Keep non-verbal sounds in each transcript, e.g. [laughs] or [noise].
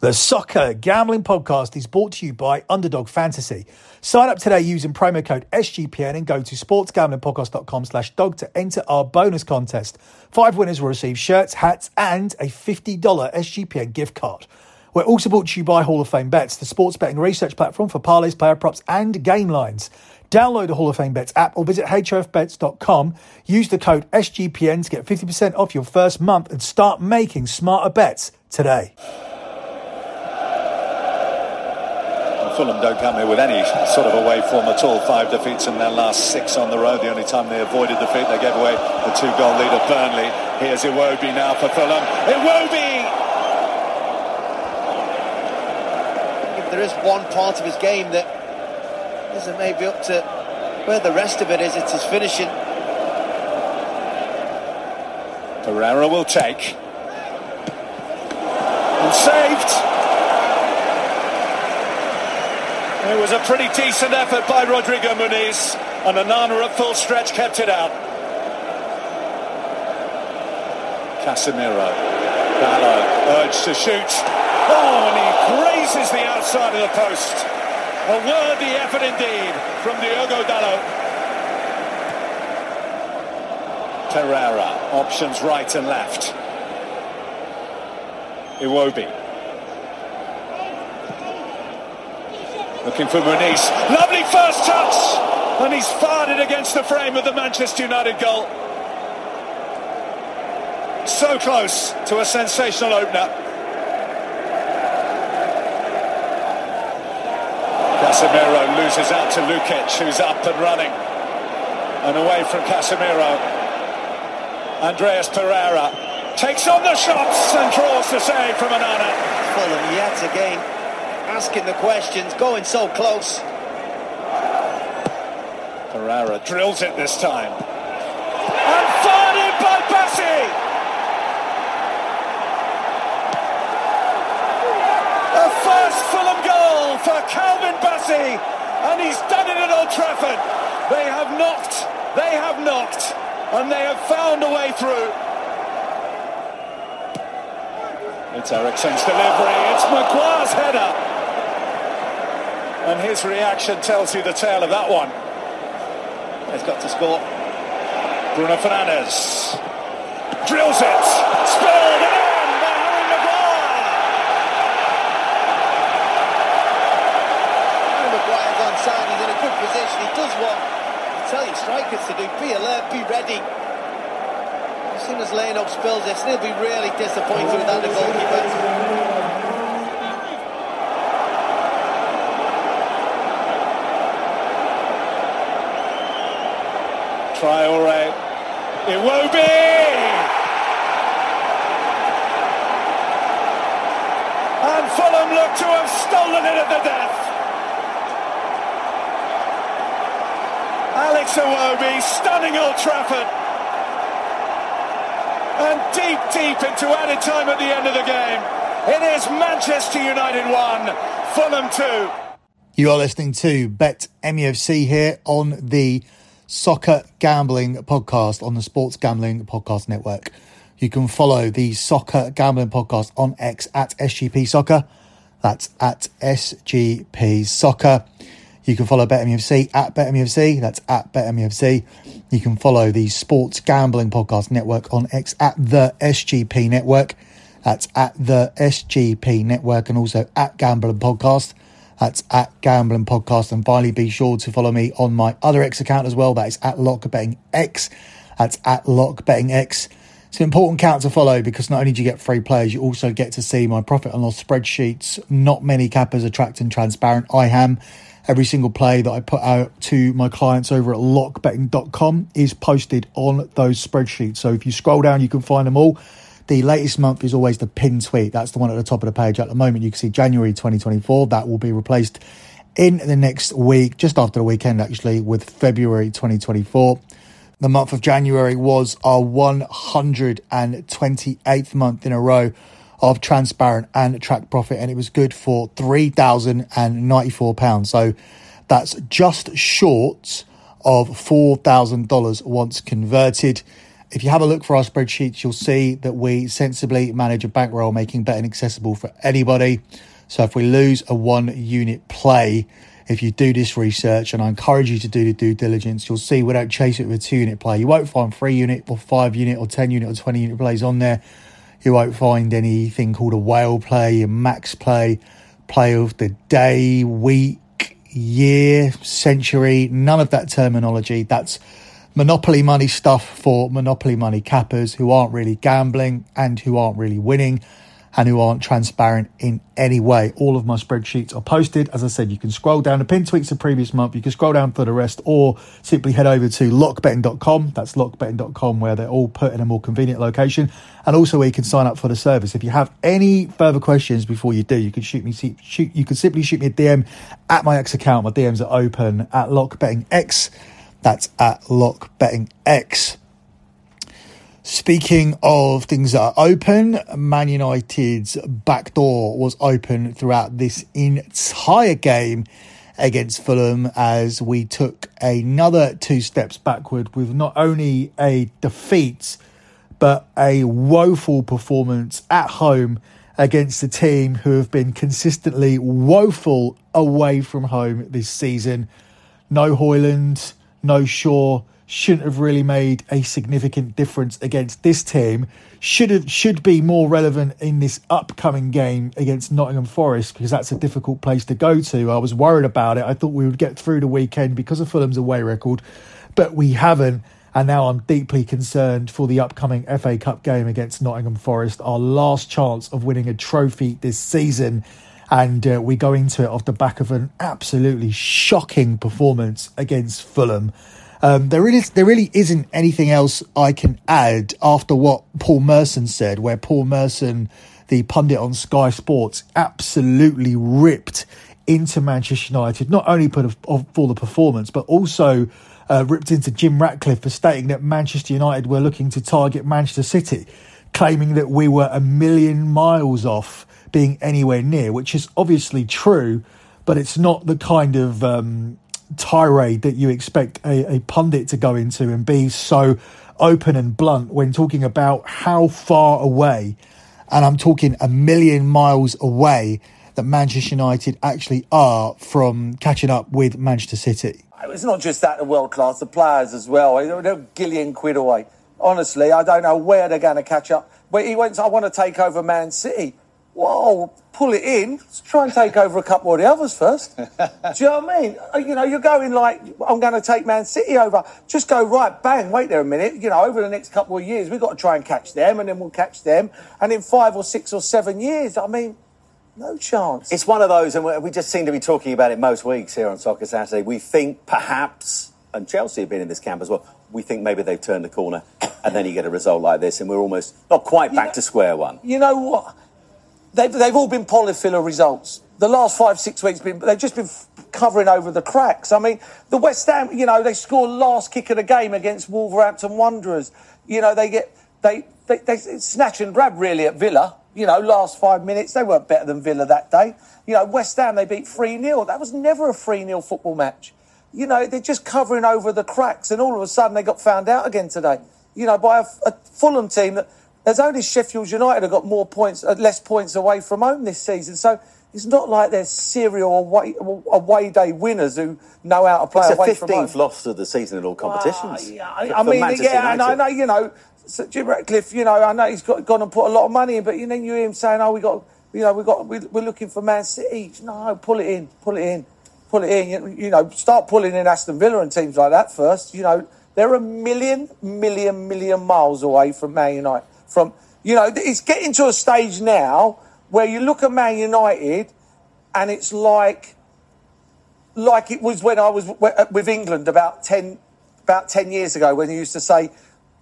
The Soccer Gambling Podcast is brought to you by Underdog Fantasy. Sign up today using promo code SGPN and go to sportsgamblingpodcast.com slash dog to enter our bonus contest. Five winners will receive shirts, hats, and a $50 SGPN gift card. We're also brought to you by Hall of Fame Bets, the sports betting research platform for parlays, player props, and game lines. Download the Hall of Fame Bets app or visit hofbets.com. Use the code SGPN to get 50% off your first month and start making smarter bets today. Fulham don't come here with any sort of away form at all. Five defeats in their last six on the road. The only time they avoided defeat, they gave away the two-goal lead at Burnley. Here's Iwobi now for Fulham. Iwobi! If there is one part of his game that isn't maybe up to where the rest of it is, it's his finishing. Pereira will take. And saved! It was a pretty decent effort by Rodrigo Muniz, and Onana at full stretch kept it out. Casemiro, Dalot urged to shoot. Oh, and he grazes the outside of the post. A worthy effort indeed from Diogo Dalot. Pereira, options right and left. Iwobi. Looking for Muniz. Lovely first touch! And he's fired it against the frame of the Manchester United goal. So close to a sensational opener. Casemiro loses out to Lukic, who's up and running. And away from Casemiro. Andreas Pereira takes on the shots and draws the save from Onana. Fulham yet again asking the questions, going so close. Ferrara drills it this time. And fired in by Bassey! A first Fulham goal for Calvin Bassey, and he's done it at Old Trafford. They have knocked, they have knocked, and they have found a way through. It's Eriksen's delivery, it's Maguire's header. And his reaction tells you the tale of that one. He's got to score. Bruno Fernandes drills it. Spilled in by Harry Maguire. Harry Maguire's onside. He's in a good position. He does what I tell you strikers to do. Be alert, be ready. As soon as Leno spills this, he'll be really disappointed with that the goalkeeper. Traore. be, And Fulham look to have stolen it at the death. Alex Iwobi stunning Old Trafford. And deep, deep into added time at the end of the game. It is Manchester United 1, Fulham 2. You are listening to Bet MUFC here on the Soccer Gambling Podcast on the Sports Gambling Podcast Network. You can follow the Soccer Gambling Podcast on X at SGP Soccer. That's at SGP Soccer. You can follow BetMUFC at BetMUFC. That's at BetMUFC. You can follow the Sports Gambling Podcast Network on X at the SGP Network. That's at the SGP Network and also at Gambling Podcast. That's at Gambling Podcast. And finally, be sure to follow me on my other X account as well. That is at Lock Betting X. That's at Lock Betting X. It's an important account to follow because not only do you get free players, you also get to see my profit and loss spreadsheets. Not many cappers are tracked and transparent. I am. Every single play that I put out to my clients over at lockbetting.com is posted on those spreadsheets. So if you scroll down, you can find them all. The latest month is always the pin tweet. That's the one at the top of the page at the moment. You can see January 2024. That will be replaced in the next week, just after the weekend, actually, with February 2024. The month of January was our 128th month in a row of transparent and track profit, and it was good for £3,094. So that's just short of $4,000 once converted If you have a look for our spreadsheets, you'll see that we sensibly manage a bankroll, making betting accessible for anybody. So if we lose a one unit play, if you do this research, and I encourage you to do the due diligence, you'll see we don't chase it with a two unit play. You won't find three unit or five unit or 10 unit or 20 unit plays on there. You won't find anything called a whale play, a max play, play of the day, week, year, century, none of that terminology. That's monopoly money stuff for monopoly money cappers who aren't really gambling and who aren't really winning and who aren't transparent in any way. All of my spreadsheets are posted. As I said, you can scroll down the pin tweets of previous month. You can scroll down for the rest or simply head over to lockbetting.com. That's lockbetting.com where they're all put in a more convenient location. And also where you can sign up for the service. If you have any further questions before you do, you can shoot me, shoot, you can simply shoot me a DM at my X account. My DMs are open at lockbettingx. That's at Lock Betting X. Speaking of things that are open, Man United's back door was open throughout this entire game against Fulham as we took another two steps backward with not only a defeat but a woeful performance at home against a team who have been consistently woeful away from home this season. No Højlund, no Shaw shouldn't have really made a significant difference against this team. Should have should be more relevant in this upcoming game against Nottingham Forest because that's a difficult place to go to. I was worried about it. I thought we would get through the weekend because of Fulham's away record, but we haven't. And now I'm deeply concerned for the upcoming FA Cup game against Nottingham Forest, our last chance of winning a trophy this season. And uh, we go into it off the back of an absolutely shocking performance against Fulham. Um, there really, there really isn't anything else I can add after what Paul Merson said, where Paul Merson, the pundit on Sky Sports, absolutely ripped into Manchester United, not only for the performance, but also uh, ripped into Jim Ratcliffe for stating that Manchester United were looking to target Manchester City, claiming that we were a million miles off being anywhere near, which is obviously true, but it's not the kind of um, tirade that you expect a, a pundit to go into and be so open and blunt when talking about how far away, and I'm talking a million miles away, that Manchester United actually are from catching up with Manchester City. It's not just that the world class, the players as well. They're a gillion quid away. Honestly, I don't know where they're going to catch up. But he went, I want to take over Man City. Whoa, pull it in. Let's try and take over a couple of the others first. [laughs] Do you know what I mean? Uh, you know, you're going like, I'm going to take Man City over. Just go right, bang, wait there a minute. You know, over the next couple of years, we've got to try and catch them, and then we'll catch them. And in five or six or seven years, I mean, no chance. It's one of those, and we just seem to be talking about it most weeks here on Soccer Saturday. We think perhaps, and Chelsea have been in this camp as well, we think maybe they've turned the corner, and then you get a result like this, and we're almost not quite back know, to square one. You know what? They've, they've all been Polyfilla results. The last five, six weeks, been, they've just been covering over the cracks. I mean, the West Ham, you know, they score last kick of the game against Wolverhampton Wanderers. You know, they get, they, they, they snatch and grab really at Villa. You know, last five minutes, they weren't better than Villa that day. You know, West Ham, they beat 3 0. That was never a 3 0 football match. You know, they're just covering over the cracks, and all of a sudden they got found out again today. You know, by a, a Fulham team that there's only Sheffield United have got more points, uh, less points away from home this season. So it's not like they're serial away, away day winners who know how to play it's away from home. It's the 15th loss of the season in all competitions. Uh, yeah, I, I mean, yeah, and I know, you know, so Jim Ratcliffe, you know, I know he's got gone and put a lot of money in, but you know, you hear him saying, "Oh, we got, you know, we got, we, we're looking for Man City." No, pull it in, pull it in, pull it in. You, you know, start pulling in Aston Villa and teams like that first. You know, they're a million, million, million miles away from Man United. From you know, it's getting to a stage now where you look at Man United and it's like, like it was when I was with England about 10, about 10 years ago when you used to say,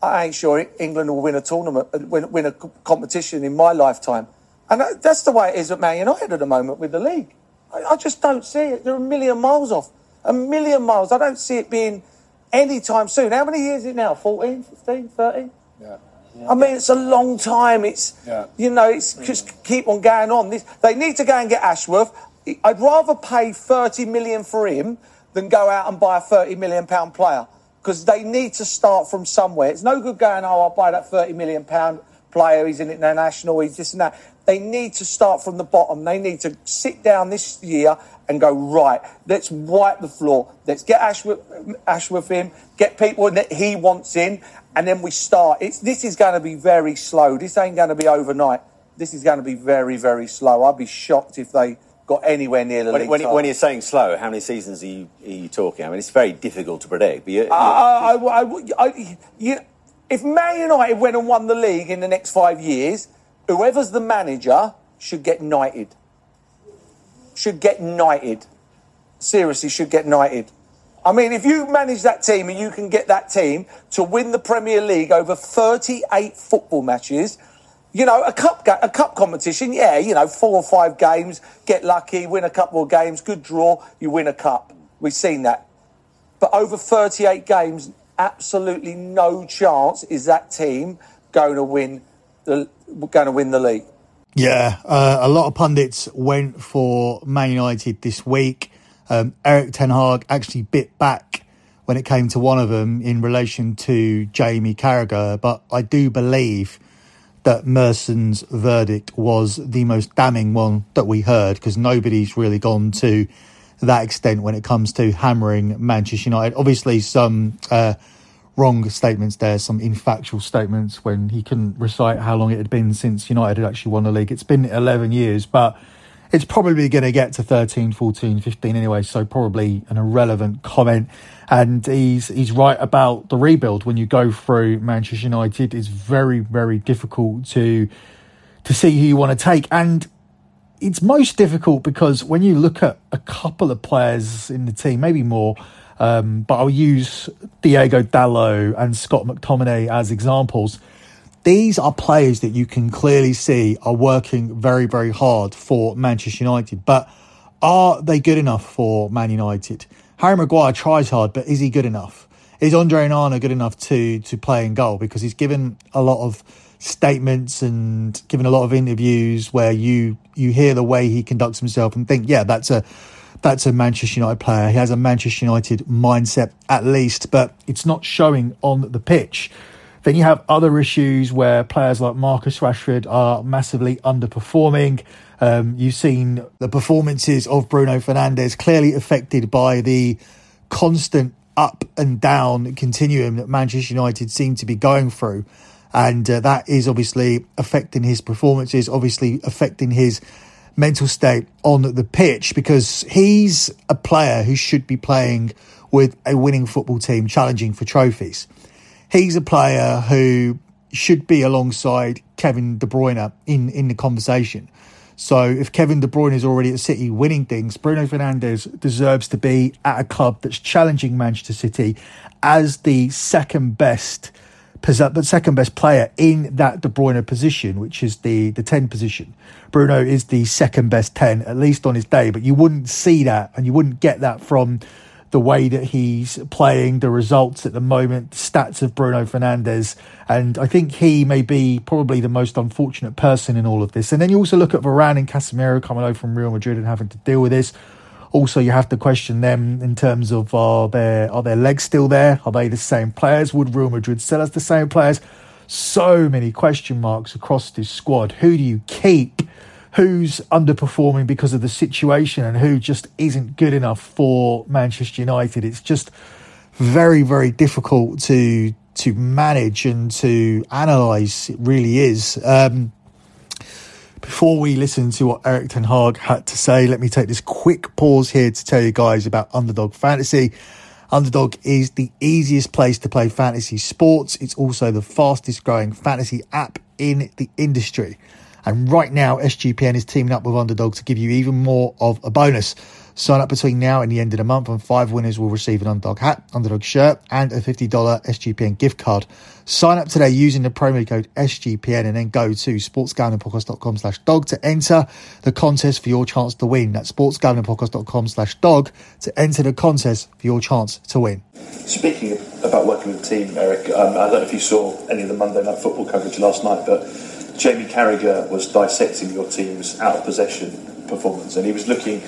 I ain't sure England will win a tournament, uh, win, a competition in my lifetime. And that's the way it is at Man United at the moment with the league. I, I just don't see it. They're a million miles off. A million miles. I don't see it being any time soon. How many years is it now? 14, 15, 13? Yeah. Yeah. I mean, it's a long time. It's yeah. you know, it's just keep on going on. This they need to go and get Ashworth. I'd rather pay thirty million for him than go out and buy a thirty million pound player because they need to start from somewhere. It's no good going, oh, I'll buy that 30 million pound player, he's in international, he's this and that. They need to start from the bottom. They need to sit down this year and go, right, let's wipe the floor. Let's get Ashworth, Ashworth in, get people that he wants in, and then we start. It's, this is going to be very slow. This ain't going to be overnight. This is going to be very, very slow. I'd be shocked if they got anywhere near the when, league. When, when, you're saying slow, how many seasons are you, are you, talking? I mean, it's very difficult to predict. But you, I, I, I, you, if Man United went and won the league in the next five years, whoever's the manager should get knighted. Should get knighted. Seriously, should get knighted. I mean, if you manage that team and you can get that team to win the Premier League over 38 football matches, you know, a cup a cup competition, yeah, you know, four or five games, get lucky, win a couple of games, good draw, you win a cup. We've seen that. But over 38 games, absolutely no chance is that team going to win the going to win the league. Yeah, uh, a lot of pundits went for Man United this week. Um, Erik Ten Hag actually bit back when it came to one of them in relation to Jamie Carragher, but I do believe that Merson's verdict was the most damning one that we heard because nobody's really gone to that extent when it comes to hammering Manchester United. Obviously, some uh, wrong statements there, some infactual statements when he couldn't recite how long it had been since United had actually won the league. It's been 11 years, but it's probably going to get to 13, 14, 15 anyway, so probably an irrelevant comment. And he's he's right about the rebuild. When you go through Manchester United, it's very, very difficult to to see who you want to take. And it's most difficult because when you look at a couple of players in the team, maybe more, um, but I'll use Diego Dalot and Scott McTominay as examples. These are players that you can clearly see are working very, very hard for Manchester United. But are they good enough for Man United? Harry Maguire tries hard, but is he good enough? Is Andre Onana good enough to to play in goal? Because he's given a lot of statements and given a lot of interviews where you you hear the way he conducts himself and think, yeah, that's a that's a Manchester United player. He has a Manchester United mindset at least, but it's not showing on the pitch. Then you have other issues where players like Marcus Rashford are massively underperforming. Um, you've seen the performances of Bruno Fernandes clearly affected by the constant up and down continuum that Manchester United seem to be going through. And uh, that is obviously affecting his performances, obviously affecting his mental state on the pitch because he's a player who should be playing with a winning football team challenging for trophies. He's a player who should be alongside Kevin De Bruyne in, in the conversation. So if Kevin De Bruyne is already at City winning things, Bruno Fernandes deserves to be at a club that's challenging Manchester City as the second best Uh, but second best player in that De Bruyne position, which is the, the 10 position. Bruno is the second best 10, at least on his day, but you wouldn't see that and you wouldn't get that from the way that he's playing, the results at the moment, the stats of Bruno Fernandes. And I think he may be probably the most unfortunate person in all of this. And then you also look at Varane and Casemiro coming over from Real Madrid and having to deal with this. Also, you have to question them in terms of are their are their legs still there? Are they the same players? Would Real Madrid sell us the same players? So many question marks across this squad. Who do you keep? Who's underperforming because of the situation and who just isn't good enough for Manchester United? It's just very, very difficult to to manage and to analyse. It really is. Um, before we listen to what Erik Ten Hag had to say, let me take this quick pause here to tell you guys about Underdog Fantasy. Underdog is the easiest place to play fantasy sports. It's also the fastest growing fantasy app in the industry. And right now, SGPN is teaming up with Underdog to give you even more of a bonus. Sign up between now and the end of the month, and five winners will receive an Underdog hat, Underdog shirt, and a $50 SGPN gift card. Sign up today using the promo code SGPN and then go to sportsgamblingpodcast.com slash dog to enter the contest for your chance to win. That's sportsgamblingpodcast.com slash dog to enter the contest for your chance to win. Speaking about working with the team, Erik, um, I don't know if you saw any of the Monday Night Football coverage last night, but Jamie Carragher was dissecting your team's out of possession performance and he was looking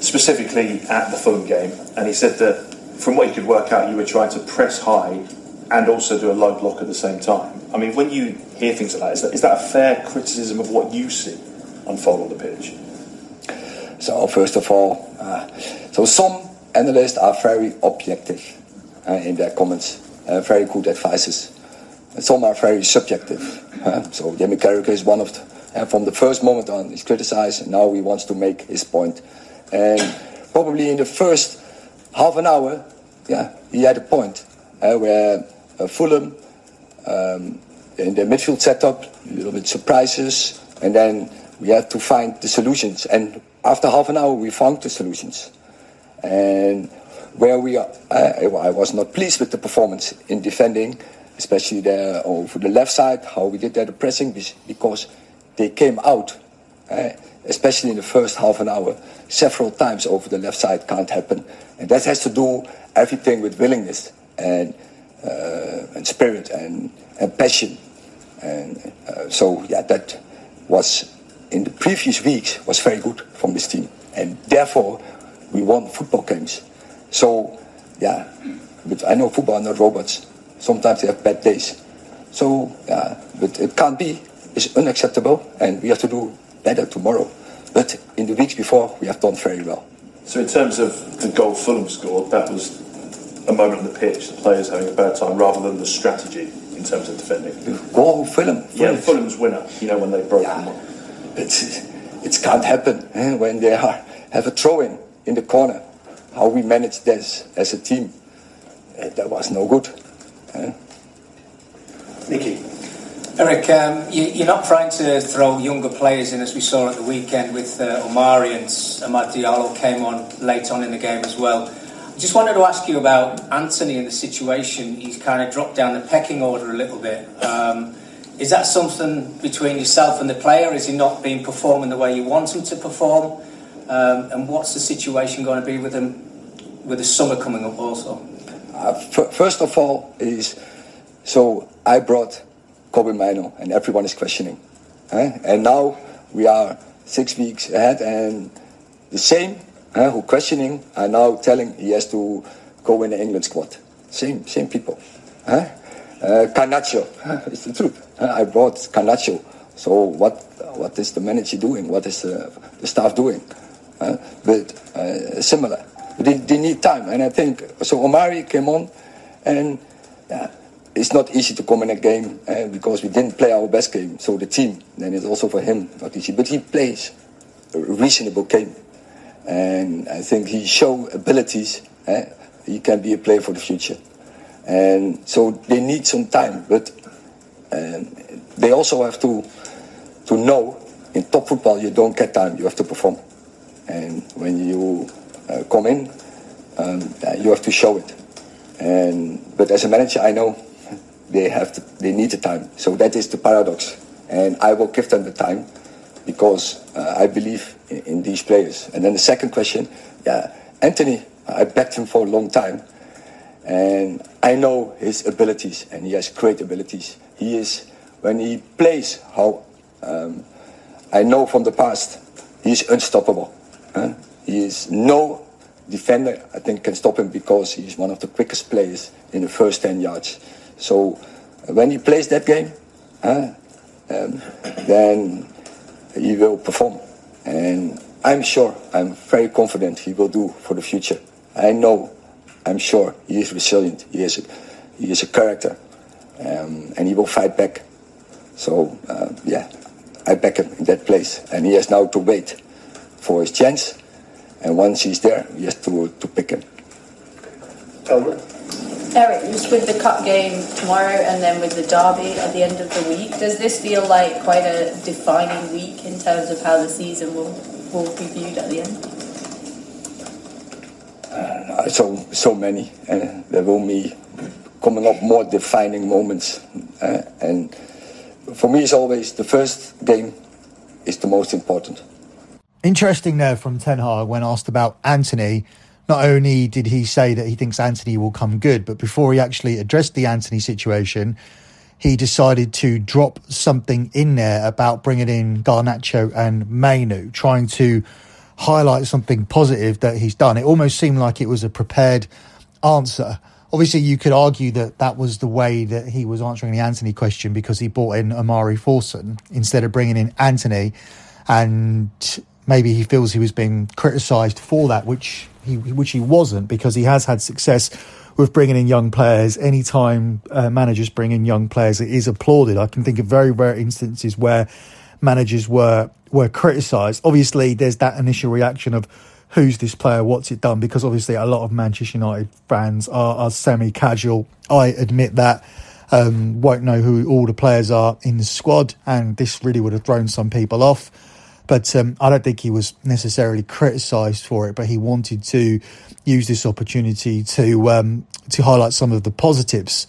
specifically at the Fulham game, and he said that from what he could work out, you were trying to press high and also do a low block at the same time. I mean, when you hear things like that, is that, is that a fair criticism of what you see unfold on the pitch? So, first of all, uh, so some analysts are very objective uh, in their comments, uh, very good advices. And some are very subjective. [laughs] So, Jamie Carragher is one of the, uh, from the first moment on, he's criticized, and now he wants to make his point. And probably in the first half an hour, yeah, he had a point uh, where uh, Fulham um, in the midfield setup, a little bit surprises, and then we had to find the solutions. And after half an hour, we found the solutions. And where we are, uh, I was not pleased with the performance in defending, especially there over the left side, how we did that, pressing, because they came out, uh, especially in the first half an hour, several times over the left side can't happen. And that has to do everything with willingness and, uh, and spirit and, and passion. And uh, so, yeah, that was in the previous weeks was very good from this team. And therefore, we won football games. So, yeah, but I know football are not robots. Sometimes they have bad days. So, yeah, but it can't be. It's unacceptable, and we have to do better tomorrow. But in the weeks before, we have done very well. So, in terms of the goal Fulham scored, that was a moment on the pitch, the players having a bad time, rather than the strategy in terms of defending. Goal Fulham? Yeah, Fulham's winner, you know, when they broke yeah. them It's, it can't happen eh, when they are, have a throw in in the corner. How we managed this as a team, eh, that was no good. Eh? Nicky. Erik, um, you, are not trying to throw younger players in as we saw at the weekend with uh, Omari and Amad Diallo came on late on in the game as well. I just wanted to ask you about Antony and the situation. He's kind of dropped down the pecking order a little bit. Um, is that something between yourself and the player? Is he not being performing the way you want him to perform? Um, and what's the situation going to be with him with the summer coming up also? Uh, f- first of all, is so I brought Kobbie Mainoo, and everyone is questioning. Eh? And now we are six weeks ahead, and the same uh, who questioning are now telling he has to go in the England squad. Same, same people. Huh? Uh, Garnacho, it's the truth. I brought Garnacho. So what, what is the manager doing? What is the, the staff doing? Uh, but uh, similar. They, they, need time, and I think so. Omari came on, and yeah, it's not easy to come in a game uh, because we didn't play our best game. So the team, then it's also for him not easy. But he plays a reasonable game, and I think he showed abilities. Uh, he can be a player for the future, and so they need some time. But um, they also have to to know in top football you don't get time; you have to perform. And when you uh, come in, um, you have to show it. And but as a manager, I know they have to, they need the time. So that is the paradox, and I will give them the time because uh, I believe in, in, these players. And then the second question, yeah, Antony, I backed him for a long time, and I know his abilities, and he has great abilities. He is when he plays how um, I know from the past, he's unstoppable. Huh? He is no defender, I think, can stop him because he's one of the quickest players in the first 10 yards. So when he plays that game, um, then he will perform. And I'm sure, I'm very confident he will do for the future. I know, I'm sure he is resilient. He is a, he is a character. Um, and he will fight back. So, uh, yeah, I back him in that place. And he has now to wait for his chance. And once he's there, he has to, to pick him. Erik, just with the cup game tomorrow and then with the derby at the end of the week, does this feel like quite a defining week in terms of how the season will, will be viewed at the end? Uh, so so many, and there will be coming up more defining moments. Uh, and for me, it's always the first game is the most important. Interesting there from Ten Hag when asked about Antony not only did he say that he thinks Antony will come good, but before he actually addressed the Antony situation, he decided to drop something in there about bringing in Garnacho and Mainoo, trying to highlight something positive that he's done. It almost seemed like it was a prepared answer. Obviously, you could argue that that was the way that he was answering the Antony question because he brought in Omari Forson instead of bringing in Antony. and maybe he feels he was being criticised for that, which he which he wasn't because he has had success with bringing in young players. Anytime uh, managers bring in young players, it is applauded. I can think of very rare instances where managers were were criticised. Obviously, there's that initial reaction of who's this player, what's it done, because obviously a lot of Manchester United fans are, are semi casual. I admit that. Um, won't know who all the players are in the squad, and this really would have thrown some people off. But um, I don't think he was necessarily criticised for it, but he wanted to use this opportunity to um, to highlight some of the positives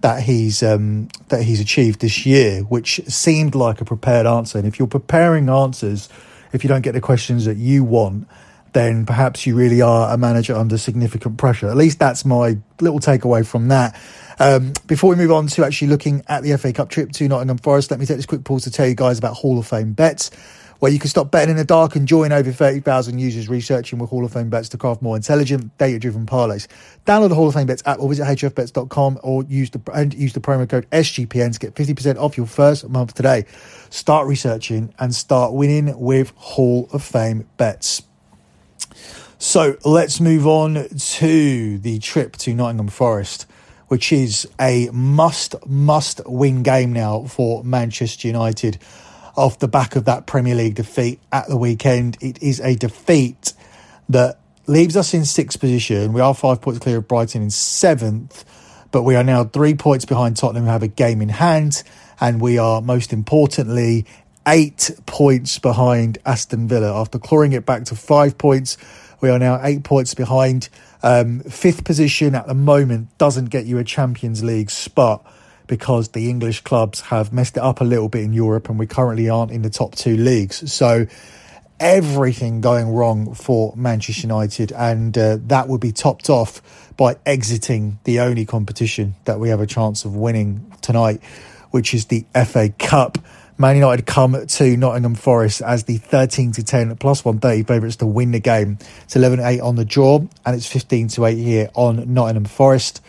that he's um, that he's achieved this year, which seemed like a prepared answer. And if you're preparing answers, if you don't get the questions that you want, then perhaps you really are a manager under significant pressure. At least that's my little takeaway from that. Um, before we move on to actually looking at the FA Cup trip to Nottingham Forest, let me take this quick pause to tell you guys about Hall of Fame bets where you can stop betting in the dark and join over 30,000 users researching with Hall of Fame bets to craft more intelligent, data-driven parlays. Download the Hall of Fame bets app or visit hofbets.com or use the and use the promo code SGPN to get 50% off your first month today. Start researching and start winning with Hall of Fame bets. So let's move on to the trip to Nottingham Forest, which is a must must win game now for Manchester United off the back of that Premier League defeat at the weekend. It is a defeat that leaves us in sixth position. We are five points clear of Brighton in seventh, but we are now three points behind Tottenham, who have a game in hand, and we are most importantly eight points behind Aston Villa. After clawing it back to five points, we are now eight points behind. Um, fifth position at the moment doesn't get you a Champions League spot because the English clubs have messed it up a little bit in Europe and we currently aren't in the top two leagues. So everything going wrong for Manchester United, and uh, that would be topped off by exiting the only competition that we have a chance of winning tonight, which is the FA Cup. Man United come to Nottingham Forest as the 13 to 10 plus 130 favourites to win the game. It's 11 8 on the draw, and it's 15 to 8 here on Nottingham Forest.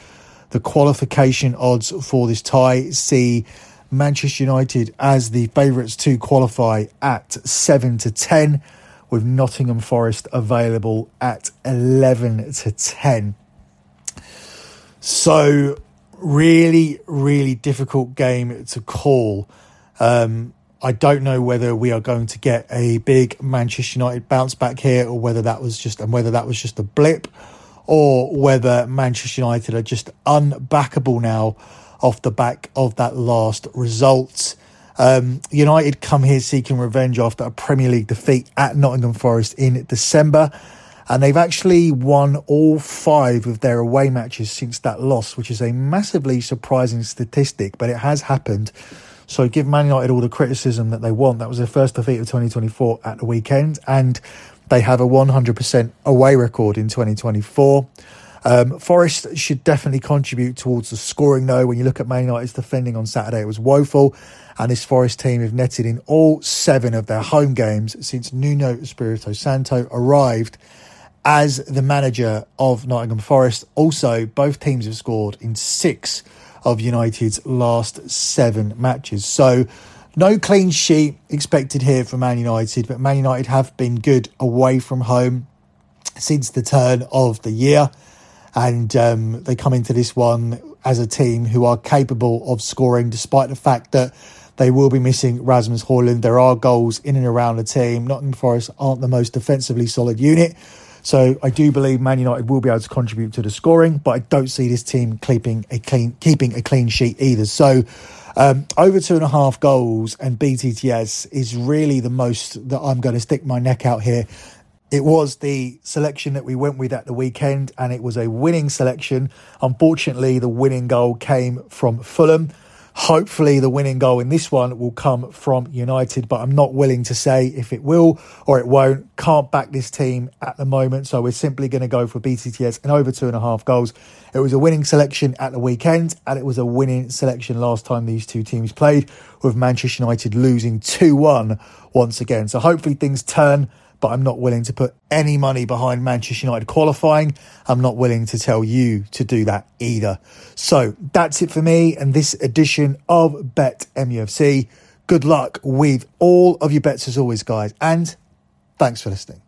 The qualification odds for this tie see Manchester United as the favourites to qualify at 7 to 10, with Nottingham Forest available at 11 to 10. So, really, really difficult game to call. Um, I don't know whether we are going to get a big Manchester United bounce back here, or whether that was just and whether that was just a blip, or whether Manchester United are just unbackable now off the back of that last result. Um, United come here seeking revenge after a Premier League defeat at Nottingham Forest in December. And they've actually won all five of their away matches since that loss, which is a massively surprising statistic, but it has happened. So give Man United all the criticism that they want. That was their first defeat of 2024 at the weekend. And they have a 100% away record in 2024. Um, Forest should definitely contribute towards the scoring, though. When you look at Man United's defending on Saturday, it was woeful. And this Forest team have netted in all seven of their home games since Nuno Espirito Santo arrived as the manager of Nottingham Forest. Also, both teams have scored in six of United's last seven matches. So, no clean sheet expected here for Man United, but Man United have been good away from home since the turn of the year. And um, they come into this one as a team who are capable of scoring, despite the fact that they will be missing Rasmus Højlund. There are goals in and around the team. Nottingham Forest aren't the most defensively solid unit. So I do believe Man United will be able to contribute to the scoring, but I don't see this team keeping a clean keeping a clean sheet either. So um, over two and a half goals and BTTS is really the most that I'm going to stick my neck out here. It was the selection that we went with at the weekend, and it was a winning selection. Unfortunately, the winning goal came from Fulham. Hopefully, the winning goal in this one will come from United, but I'm not willing to say if it will or it won't. Can't back this team at the moment, so we're simply going to go for BTTS and over two and a half goals. It was a winning selection at the weekend, and it was a winning selection last time these two teams played, with Manchester United losing 2 1 once again. So hopefully things turn but I'm not willing to put any money behind Manchester United qualifying. I'm not willing to tell you to do that either. So that's it for me and this edition of Bet MUFC. Good luck with all of your bets as always, guys, and thanks for listening.